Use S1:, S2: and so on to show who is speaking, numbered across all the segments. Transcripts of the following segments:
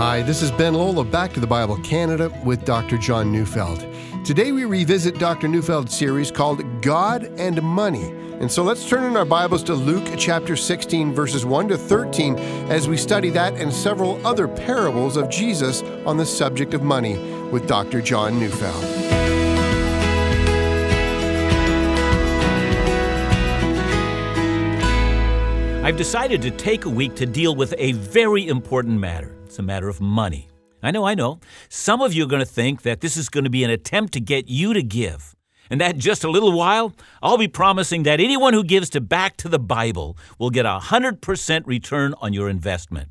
S1: Hi, this is Ben of Back to the Bible Canada with Dr. John Neufeld. Today we revisit Dr. Neufeld's series called God and Money. And so let's turn in our Bibles to Luke chapter 16, verses 1 to 13, as we study that and several other parables of Jesus on the subject of money with Dr. John Neufeld.
S2: I've decided to take a week to deal with a very important matter. It's a matter of money. I know, I know. Some of you are going to think that this is going to be an attempt to get you to give. And that just a little while, I'll be promising that anyone who gives to Back to the Bible will get a 100% return on your investment.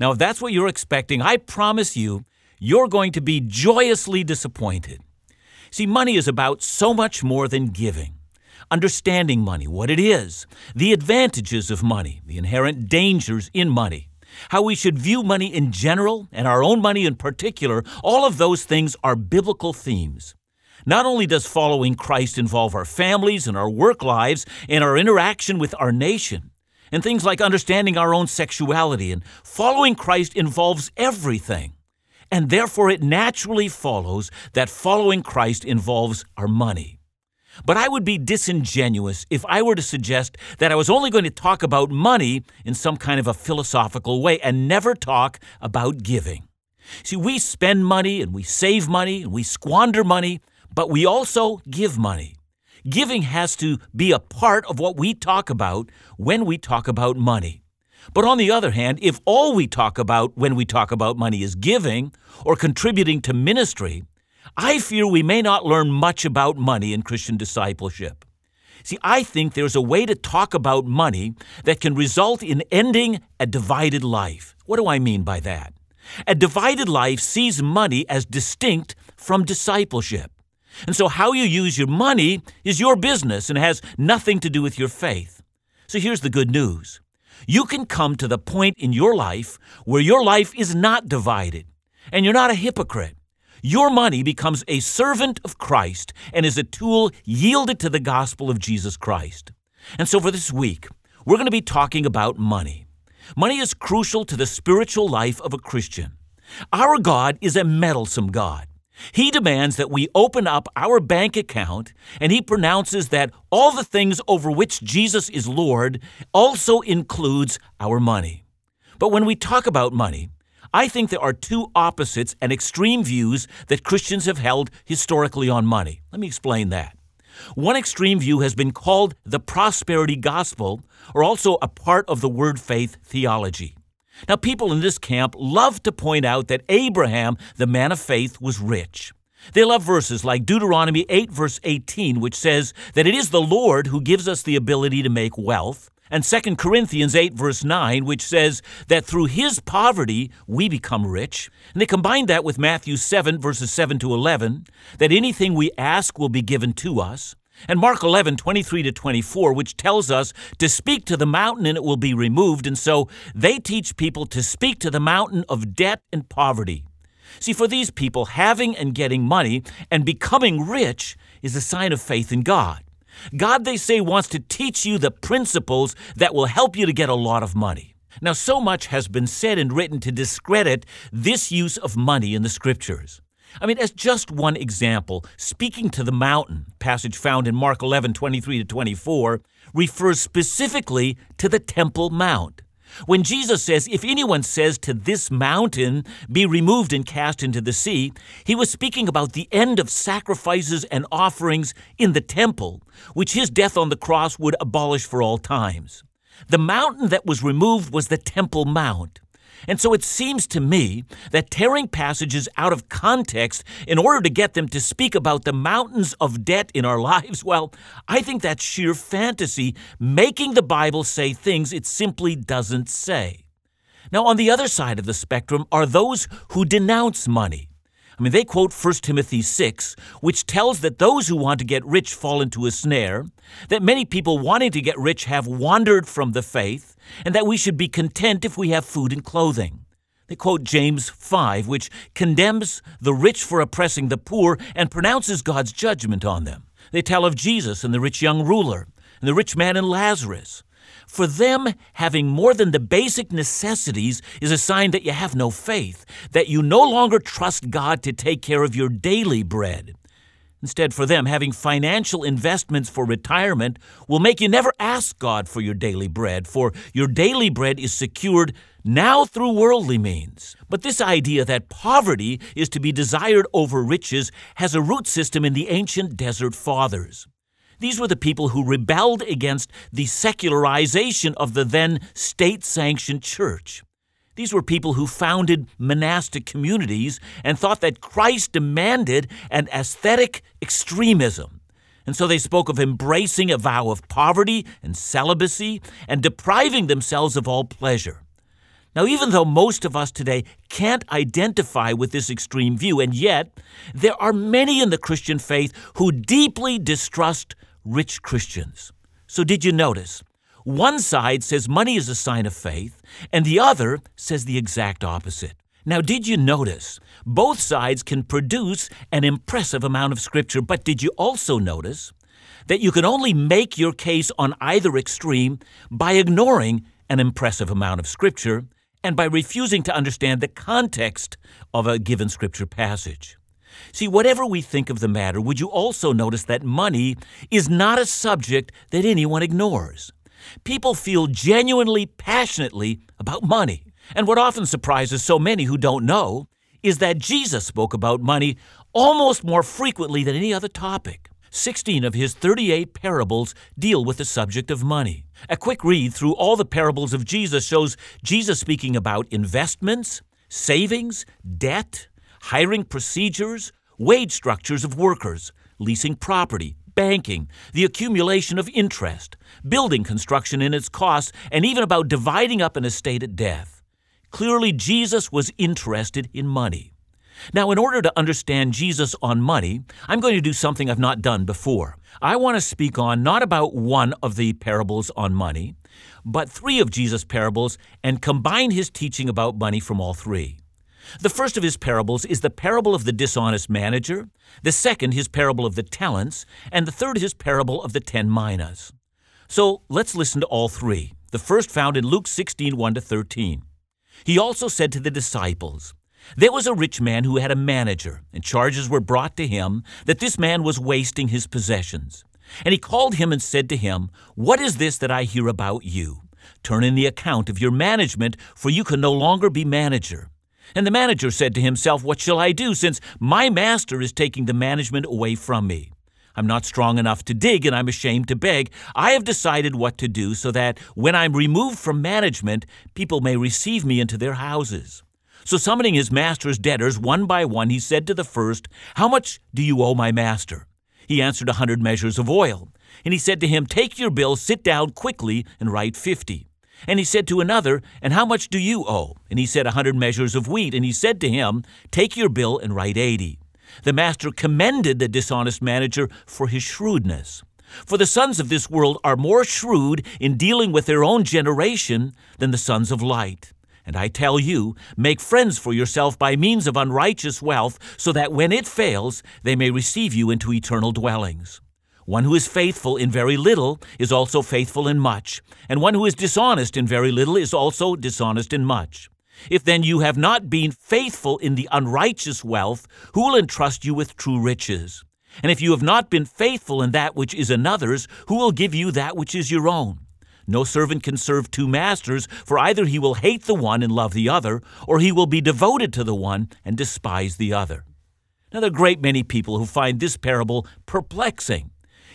S2: Now, if that's what you're expecting, I promise you, you're going to be joyously disappointed. See, money is about so much more than giving. Understanding money, what it is, the advantages of money, the inherent dangers in money how we should view money in general and our own money in particular, all of those things are biblical themes. Not only does following Christ involve our families and our work lives and our interaction with our nation, and things like understanding our own sexuality, and following Christ involves everything. And therefore, it naturally follows that following Christ involves our money. But I would be disingenuous if I were to suggest that I was only going to talk about money in some kind of a philosophical way and never talk about giving. See, we spend money and we save money and we squander money, but we also give money. Giving has to be a part of what we talk about when we talk about money. But on the other hand, if all we talk about when we talk about money is giving or contributing to ministry, I fear we may not learn much about money in Christian discipleship. See, I think there's a way to talk about money that can result in ending a divided life. What do I mean by that? A divided life sees money as distinct from discipleship. And so, how you use your money is your business and has nothing to do with your faith. So, here's the good news you can come to the point in your life where your life is not divided, and you're not a hypocrite. Your money becomes a servant of Christ and is a tool yielded to the gospel of Jesus Christ. And so for this week, we're going to be talking about money. Money is crucial to the spiritual life of a Christian. Our God is a meddlesome God. He demands that we open up our bank account, and he pronounces that all the things over which Jesus is Lord also includes our money. But when we talk about money, I think there are two opposites and extreme views that Christians have held historically on money. Let me explain that. One extreme view has been called the prosperity gospel, or also a part of the word faith theology. Now, people in this camp love to point out that Abraham, the man of faith, was rich. They love verses like Deuteronomy 8, verse 18, which says that it is the Lord who gives us the ability to make wealth, and 2 Corinthians 8, verse 9, which says that through his poverty we become rich. And they combine that with Matthew 7, verses 7 to 11, that anything we ask will be given to us. And Mark 11, 23 to 24, which tells us to speak to the mountain and it will be removed. And so they teach people to speak to the mountain of debt and poverty. See, for these people, having and getting money and becoming rich is a sign of faith in God. God, they say, wants to teach you the principles that will help you to get a lot of money. Now, so much has been said and written to discredit this use of money in the scriptures. I mean, as just one example, speaking to the mountain, passage found in Mark 11, 23 to 24, refers specifically to the Temple Mount. When Jesus says, If anyone says to this mountain, be removed and cast into the sea, he was speaking about the end of sacrifices and offerings in the temple, which his death on the cross would abolish for all times. The mountain that was removed was the Temple Mount. And so it seems to me that tearing passages out of context in order to get them to speak about the mountains of debt in our lives, well, I think that's sheer fantasy, making the Bible say things it simply doesn't say. Now, on the other side of the spectrum are those who denounce money. I mean, they quote 1 Timothy 6, which tells that those who want to get rich fall into a snare, that many people wanting to get rich have wandered from the faith, and that we should be content if we have food and clothing. They quote James 5, which condemns the rich for oppressing the poor and pronounces God's judgment on them. They tell of Jesus and the rich young ruler, and the rich man and Lazarus. For them, having more than the basic necessities is a sign that you have no faith, that you no longer trust God to take care of your daily bread. Instead, for them, having financial investments for retirement will make you never ask God for your daily bread, for your daily bread is secured now through worldly means. But this idea that poverty is to be desired over riches has a root system in the ancient desert fathers. These were the people who rebelled against the secularization of the then state sanctioned church. These were people who founded monastic communities and thought that Christ demanded an ascetic extremism. And so they spoke of embracing a vow of poverty and celibacy and depriving themselves of all pleasure. Now, even though most of us today can't identify with this extreme view, and yet there are many in the Christian faith who deeply distrust rich Christians. So, did you notice? One side says money is a sign of faith, and the other says the exact opposite. Now, did you notice? Both sides can produce an impressive amount of scripture, but did you also notice that you can only make your case on either extreme by ignoring an impressive amount of scripture and by refusing to understand the context of a given scripture passage. See, whatever we think of the matter, would you also notice that money is not a subject that anyone ignores? People feel genuinely, passionately about money. And what often surprises so many who don't know is that Jesus spoke about money almost more frequently than any other topic. 16 of his 38 parables deal with the subject of money. A quick read through all the parables of Jesus shows Jesus speaking about investments, savings, debt, hiring procedures, wage structures of workers, leasing property, banking, the accumulation of interest, building construction in its costs, and even about dividing up an estate at death. Clearly, Jesus was interested in money. Now, in order to understand Jesus on money, I'm going to do something I've not done before. I want to speak on not about one of the parables on money, but three of Jesus' parables and combine his teaching about money from all three. The first of his parables is the parable of the dishonest manager, the second, his parable of the talents, and the third, his parable of the ten minas. So let's listen to all three. The first found in Luke 16 1 to 13. He also said to the disciples, there was a rich man who had a manager, and charges were brought to him that this man was wasting his possessions. And he called him and said to him, What is this that I hear about you? Turn in the account of your management, for you can no longer be manager. And the manager said to himself, What shall I do, since my master is taking the management away from me? I'm not strong enough to dig, and I'm ashamed to beg. I have decided what to do so that when I'm removed from management, people may receive me into their houses. So, summoning his master's debtors one by one, he said to the first, How much do you owe my master? He answered, A hundred measures of oil. And he said to him, Take your bill, sit down quickly, and write fifty. And he said to another, And how much do you owe? And he said, A hundred measures of wheat. And he said to him, Take your bill and write eighty. The master commended the dishonest manager for his shrewdness. For the sons of this world are more shrewd in dealing with their own generation than the sons of light. And I tell you, make friends for yourself by means of unrighteous wealth, so that when it fails, they may receive you into eternal dwellings. One who is faithful in very little is also faithful in much, and one who is dishonest in very little is also dishonest in much. If then you have not been faithful in the unrighteous wealth, who will entrust you with true riches? And if you have not been faithful in that which is another's, who will give you that which is your own? No servant can serve two masters, for either he will hate the one and love the other, or he will be devoted to the one and despise the other. Now, there are a great many people who find this parable perplexing.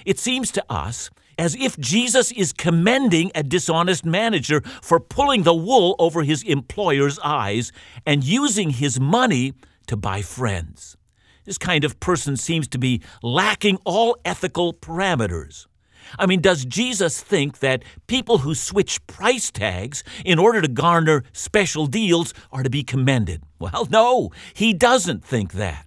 S2: It seems to us as if Jesus is commending a dishonest manager for pulling the wool over his employer's eyes and using his money to buy friends. This kind of person seems to be lacking all ethical parameters. I mean, does Jesus think that people who switch price tags in order to garner special deals are to be commended? Well, no, he doesn't think that.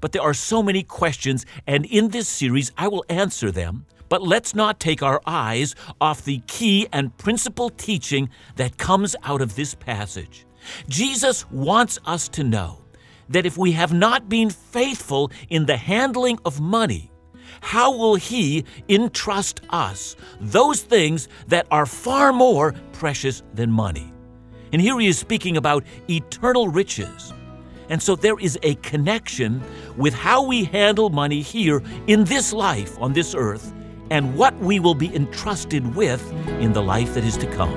S2: But there are so many questions, and in this series I will answer them. But let's not take our eyes off the key and principal teaching that comes out of this passage. Jesus wants us to know that if we have not been faithful in the handling of money, how will He entrust us those things that are far more precious than money? And here He is speaking about eternal riches. And so there is a connection with how we handle money here in this life on this earth and what we will be entrusted with in the life that is to come.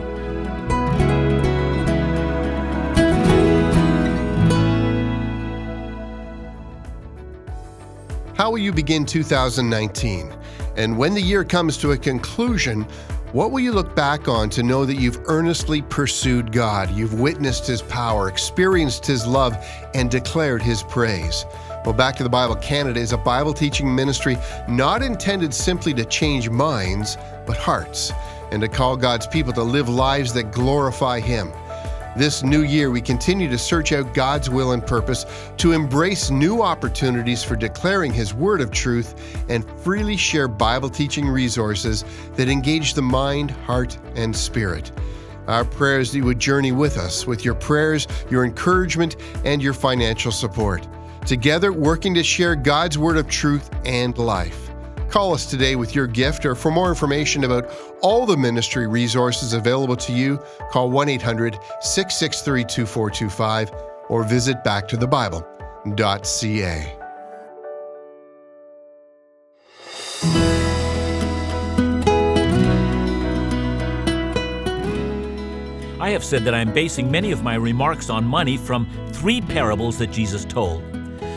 S1: How will you begin 2019? And when the year comes to a conclusion, what will you look back on to know that you've earnestly pursued God, you've witnessed His power, experienced His love, and declared His praise? Well, Back to the Bible Canada is a Bible teaching ministry not intended simply to change minds, but hearts, and to call God's people to live lives that glorify Him. This new year, we continue to search out God's will and purpose to embrace new opportunities for declaring His word of truth and freely share Bible teaching resources that engage the mind, heart, and spirit. Our prayers that you would journey with us with your prayers, your encouragement, and your financial support. Together, working to share God's word of truth and life. Call us today with your gift, or for more information about all the ministry resources available to you, call 1 800 663 2425 or visit backtothebible.ca.
S2: I have said that I'm basing many of my remarks on money from three parables that Jesus told.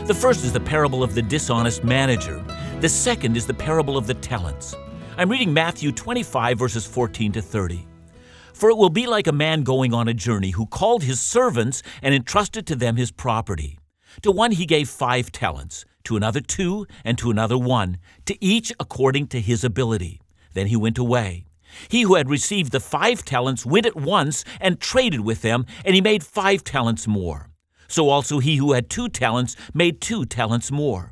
S2: The first is the parable of the dishonest manager. The second is the parable of the talents. I'm reading Matthew 25, verses 14 to 30. For it will be like a man going on a journey who called his servants and entrusted to them his property. To one he gave five talents, to another two, and to another one, to each according to his ability. Then he went away. He who had received the five talents went at once and traded with them, and he made five talents more. So also he who had two talents made two talents more.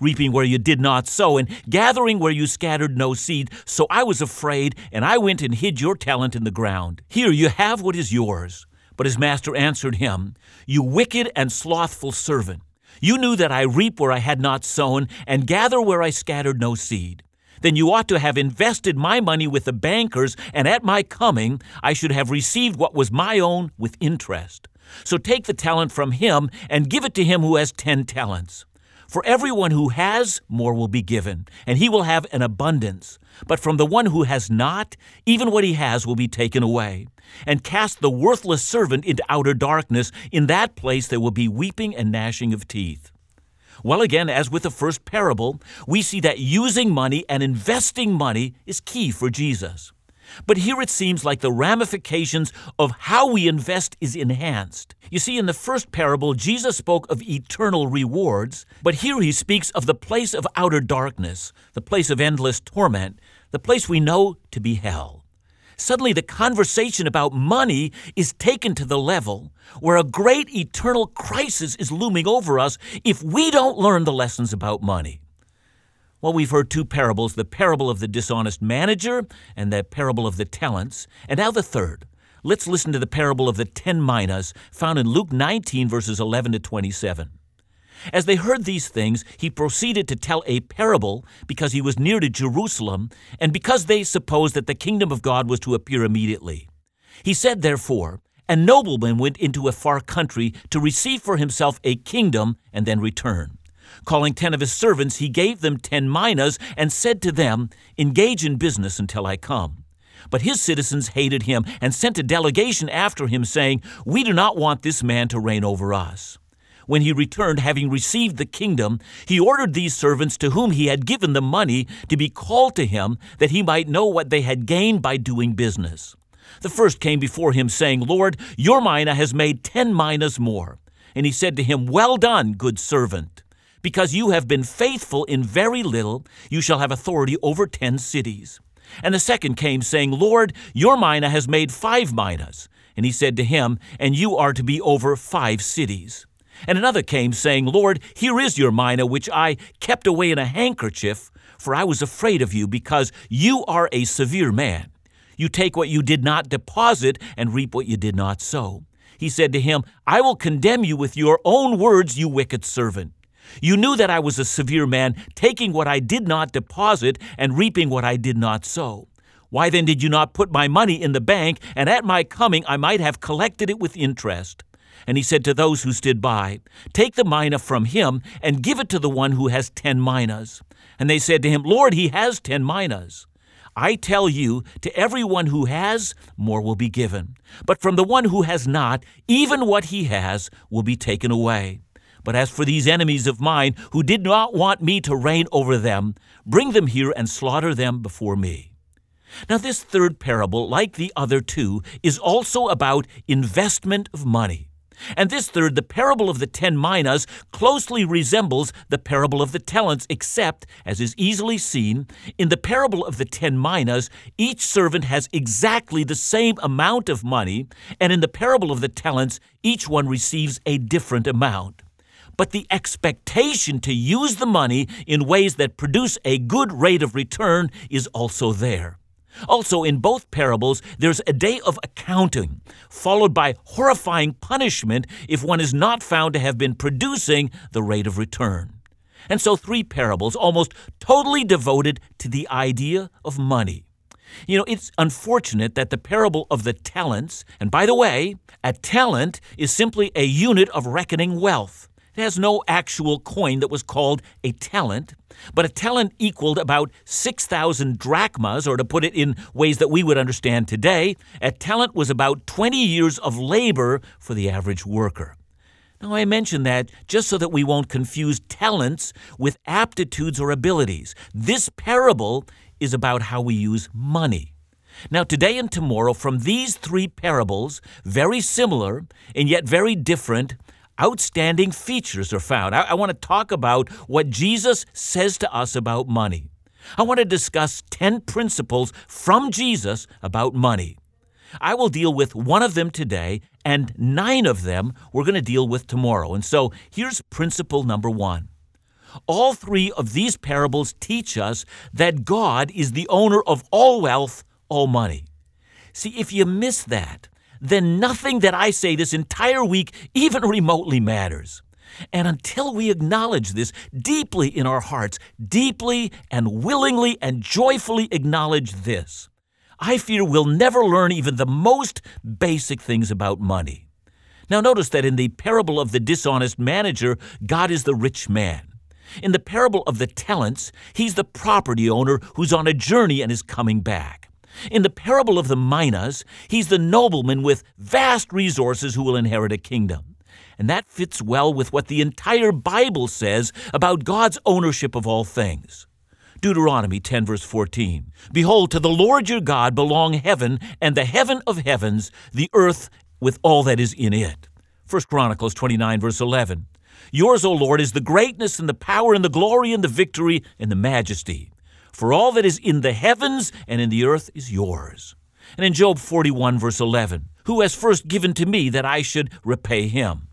S2: reaping where you did not sow, and gathering where you scattered no seed. So I was afraid, and I went and hid your talent in the ground. Here you have what is yours. But his master answered him, You wicked and slothful servant. You knew that I reap where I had not sown, and gather where I scattered no seed. Then you ought to have invested my money with the bankers, and at my coming I should have received what was my own with interest. So take the talent from him and give it to him who has ten talents. For everyone who has, more will be given, and he will have an abundance. But from the one who has not, even what he has will be taken away. And cast the worthless servant into outer darkness. In that place there will be weeping and gnashing of teeth. Well, again, as with the first parable, we see that using money and investing money is key for Jesus. But here it seems like the ramifications of how we invest is enhanced. You see, in the first parable, Jesus spoke of eternal rewards, but here he speaks of the place of outer darkness, the place of endless torment, the place we know to be hell. Suddenly, the conversation about money is taken to the level where a great eternal crisis is looming over us if we don't learn the lessons about money. Well, we've heard two parables the parable of the dishonest manager and the parable of the talents, and now the third. Let's listen to the parable of the ten minas found in Luke 19, verses 11 to 27. As they heard these things, he proceeded to tell a parable because he was near to Jerusalem and because they supposed that the kingdom of God was to appear immediately. He said, therefore, a nobleman went into a far country to receive for himself a kingdom and then return. Calling ten of his servants, he gave them ten minas and said to them, Engage in business until I come. But his citizens hated him and sent a delegation after him, saying, We do not want this man to reign over us. When he returned, having received the kingdom, he ordered these servants to whom he had given the money to be called to him, that he might know what they had gained by doing business. The first came before him, saying, Lord, your mina has made ten minas more. And he said to him, Well done, good servant. Because you have been faithful in very little, you shall have authority over ten cities. And the second came, saying, Lord, your mina has made five minas. And he said to him, And you are to be over five cities. And another came, saying, Lord, here is your mina, which I kept away in a handkerchief, for I was afraid of you, because you are a severe man. You take what you did not deposit and reap what you did not sow. He said to him, I will condemn you with your own words, you wicked servant. You knew that I was a severe man, taking what I did not deposit and reaping what I did not sow. Why then did you not put my money in the bank, and at my coming I might have collected it with interest? And he said to those who stood by, Take the mina from him and give it to the one who has ten minas. And they said to him, Lord, he has ten minas. I tell you, to everyone who has, more will be given. But from the one who has not, even what he has will be taken away. But as for these enemies of mine, who did not want me to reign over them, bring them here and slaughter them before me. Now, this third parable, like the other two, is also about investment of money. And this third, the parable of the ten minas, closely resembles the parable of the talents, except, as is easily seen, in the parable of the ten minas, each servant has exactly the same amount of money, and in the parable of the talents, each one receives a different amount. But the expectation to use the money in ways that produce a good rate of return is also there. Also, in both parables, there's a day of accounting, followed by horrifying punishment if one is not found to have been producing the rate of return. And so, three parables almost totally devoted to the idea of money. You know, it's unfortunate that the parable of the talents, and by the way, a talent is simply a unit of reckoning wealth. Has no actual coin that was called a talent, but a talent equaled about 6,000 drachmas, or to put it in ways that we would understand today, a talent was about 20 years of labor for the average worker. Now, I mention that just so that we won't confuse talents with aptitudes or abilities. This parable is about how we use money. Now, today and tomorrow, from these three parables, very similar and yet very different, outstanding features are found. I, I want to talk about what Jesus says to us about money. I want to discuss 10 principles from Jesus about money. I will deal with one of them today, and nine of them we're going to deal with tomorrow. And so here's principle number one. All three of these parables teach us that God is the owner of all wealth, all money. See, if you miss that, then nothing that I say this entire week even remotely matters. And until we acknowledge this deeply in our hearts, deeply and willingly and joyfully acknowledge this, I fear we'll never learn even the most basic things about money. Now, notice that in the parable of the dishonest manager, God is the rich man. In the parable of the talents, he's the property owner who's on a journey and is coming back. In the parable of the minas, he's the nobleman with vast resources who will inherit a kingdom. And that fits well with what the entire Bible says about God's ownership of all things. Deuteronomy 10, verse 14 Behold, to the Lord your God belong heaven and the heaven of heavens, the earth with all that is in it. 1 Chronicles 29, verse 11 Yours, O Lord, is the greatness and the power and the glory and the victory and the majesty. For all that is in the heavens and in the earth is yours. And in Job 41, verse 11, Who has first given to me that I should repay him?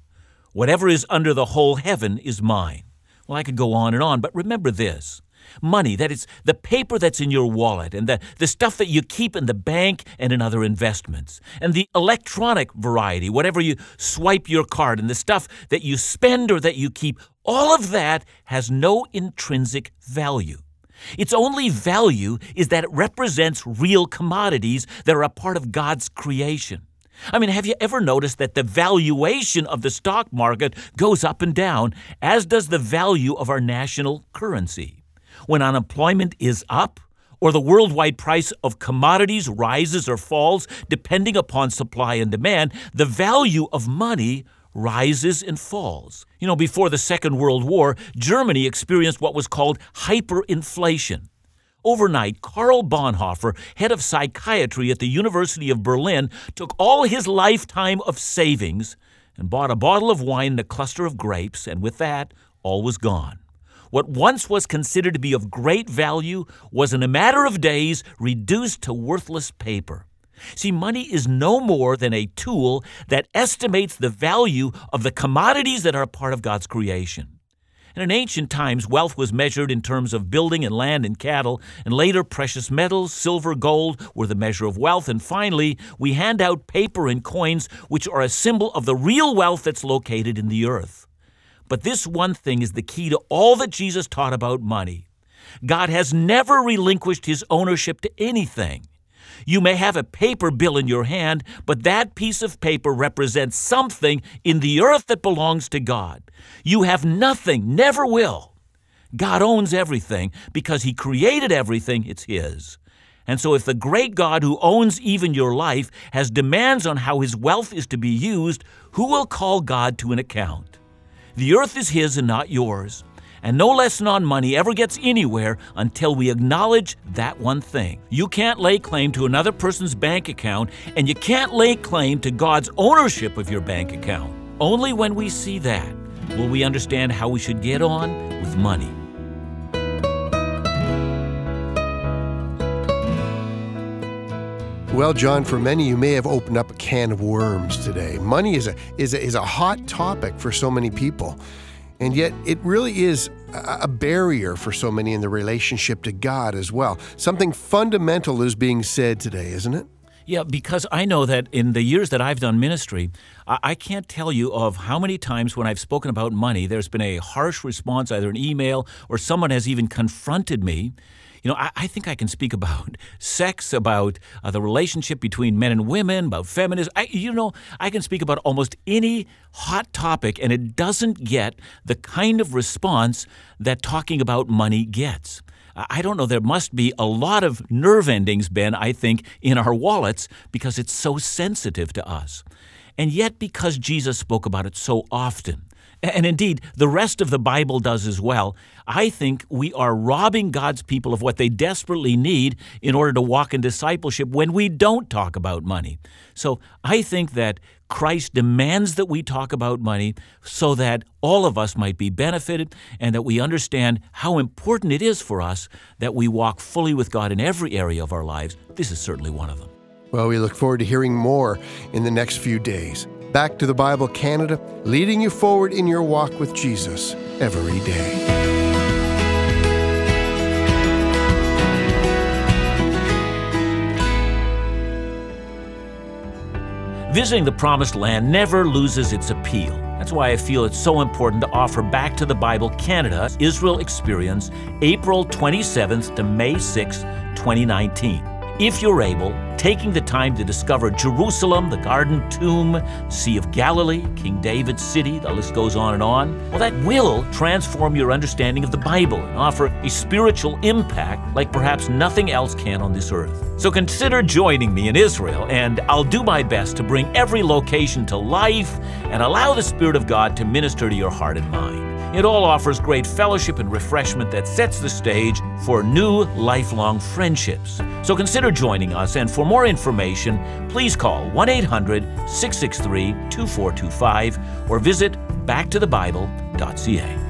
S2: Whatever is under the whole heaven is mine. Well, I could go on and on, but remember this money, that is the paper that's in your wallet and the, the stuff that you keep in the bank and in other investments, and the electronic variety, whatever you swipe your card, and the stuff that you spend or that you keep, all of that has no intrinsic value. Its only value is that it represents real commodities that are a part of God's creation. I mean, have you ever noticed that the valuation of the stock market goes up and down, as does the value of our national currency? When unemployment is up, or the worldwide price of commodities rises or falls depending upon supply and demand, the value of money rises and falls. You know, before the Second World War, Germany experienced what was called hyperinflation. Overnight, Karl Bonhoeffer, head of psychiatry at the University of Berlin, took all his lifetime of savings and bought a bottle of wine and a cluster of grapes, and with that, all was gone. What once was considered to be of great value was in a matter of days reduced to worthless paper. See, money is no more than a tool that estimates the value of the commodities that are a part of God's creation. And in ancient times, wealth was measured in terms of building and land and cattle, and later precious metals, silver, gold were the measure of wealth, and finally, we hand out paper and coins, which are a symbol of the real wealth that's located in the earth. But this one thing is the key to all that Jesus taught about money. God has never relinquished his ownership to anything. You may have a paper bill in your hand, but that piece of paper represents something in the earth that belongs to God. You have nothing, never will. God owns everything because he created everything, it's his. And so, if the great God who owns even your life has demands on how his wealth is to be used, who will call God to an account? The earth is His and not yours. And no lesson on money ever gets anywhere until we acknowledge that one thing. You can't lay claim to another person's bank account, and you can't lay claim to God's ownership of your bank account. Only when we see that will we understand how we should get on with money.
S1: Well, John, for many, you may have opened up a can of worms today. Money is a, is a, is a hot topic for so many people, and yet it really is a barrier for so many in the relationship to God as well. Something fundamental is being said today, isn't it?
S2: Yeah, because I know that in the years that I've done ministry, I can't tell you of how many times when I've spoken about money, there's been a harsh response, either an email or someone has even confronted me you know, I, I think I can speak about sex, about uh, the relationship between men and women, about feminism. I, you know, I can speak about almost any hot topic, and it doesn't get the kind of response that talking about money gets. I don't know, there must be a lot of nerve endings, Ben, I think, in our wallets because it's so sensitive to us. And yet, because Jesus spoke about it so often, and indeed, the rest of the Bible does as well. I think we are robbing God's people of what they desperately need in order to walk in discipleship when we don't talk about money. So I think that Christ demands that we talk about money so that all of us might be benefited and that we understand how important it is for us that we walk fully with God in every area of our lives. This is certainly one of them.
S1: Well, we look forward to hearing more in the next few days. Back to the Bible Canada, leading you forward in your walk with Jesus every day.
S2: Visiting the Promised Land never loses its appeal. That's why I feel it's so important to offer Back to the Bible Canada Israel Experience April 27th to May 6th, 2019. If you're able, taking the time to discover Jerusalem, the Garden Tomb, Sea of Galilee, King David's city, the list goes on and on, well, that will transform your understanding of the Bible and offer a spiritual impact like perhaps nothing else can on this earth. So consider joining me in Israel, and I'll do my best to bring every location to life and allow the Spirit of God to minister to your heart and mind. It all offers great fellowship and refreshment that sets the stage for new lifelong friendships. So consider joining us, and for more information, please call 1 800 663 2425 or visit backtothebible.ca.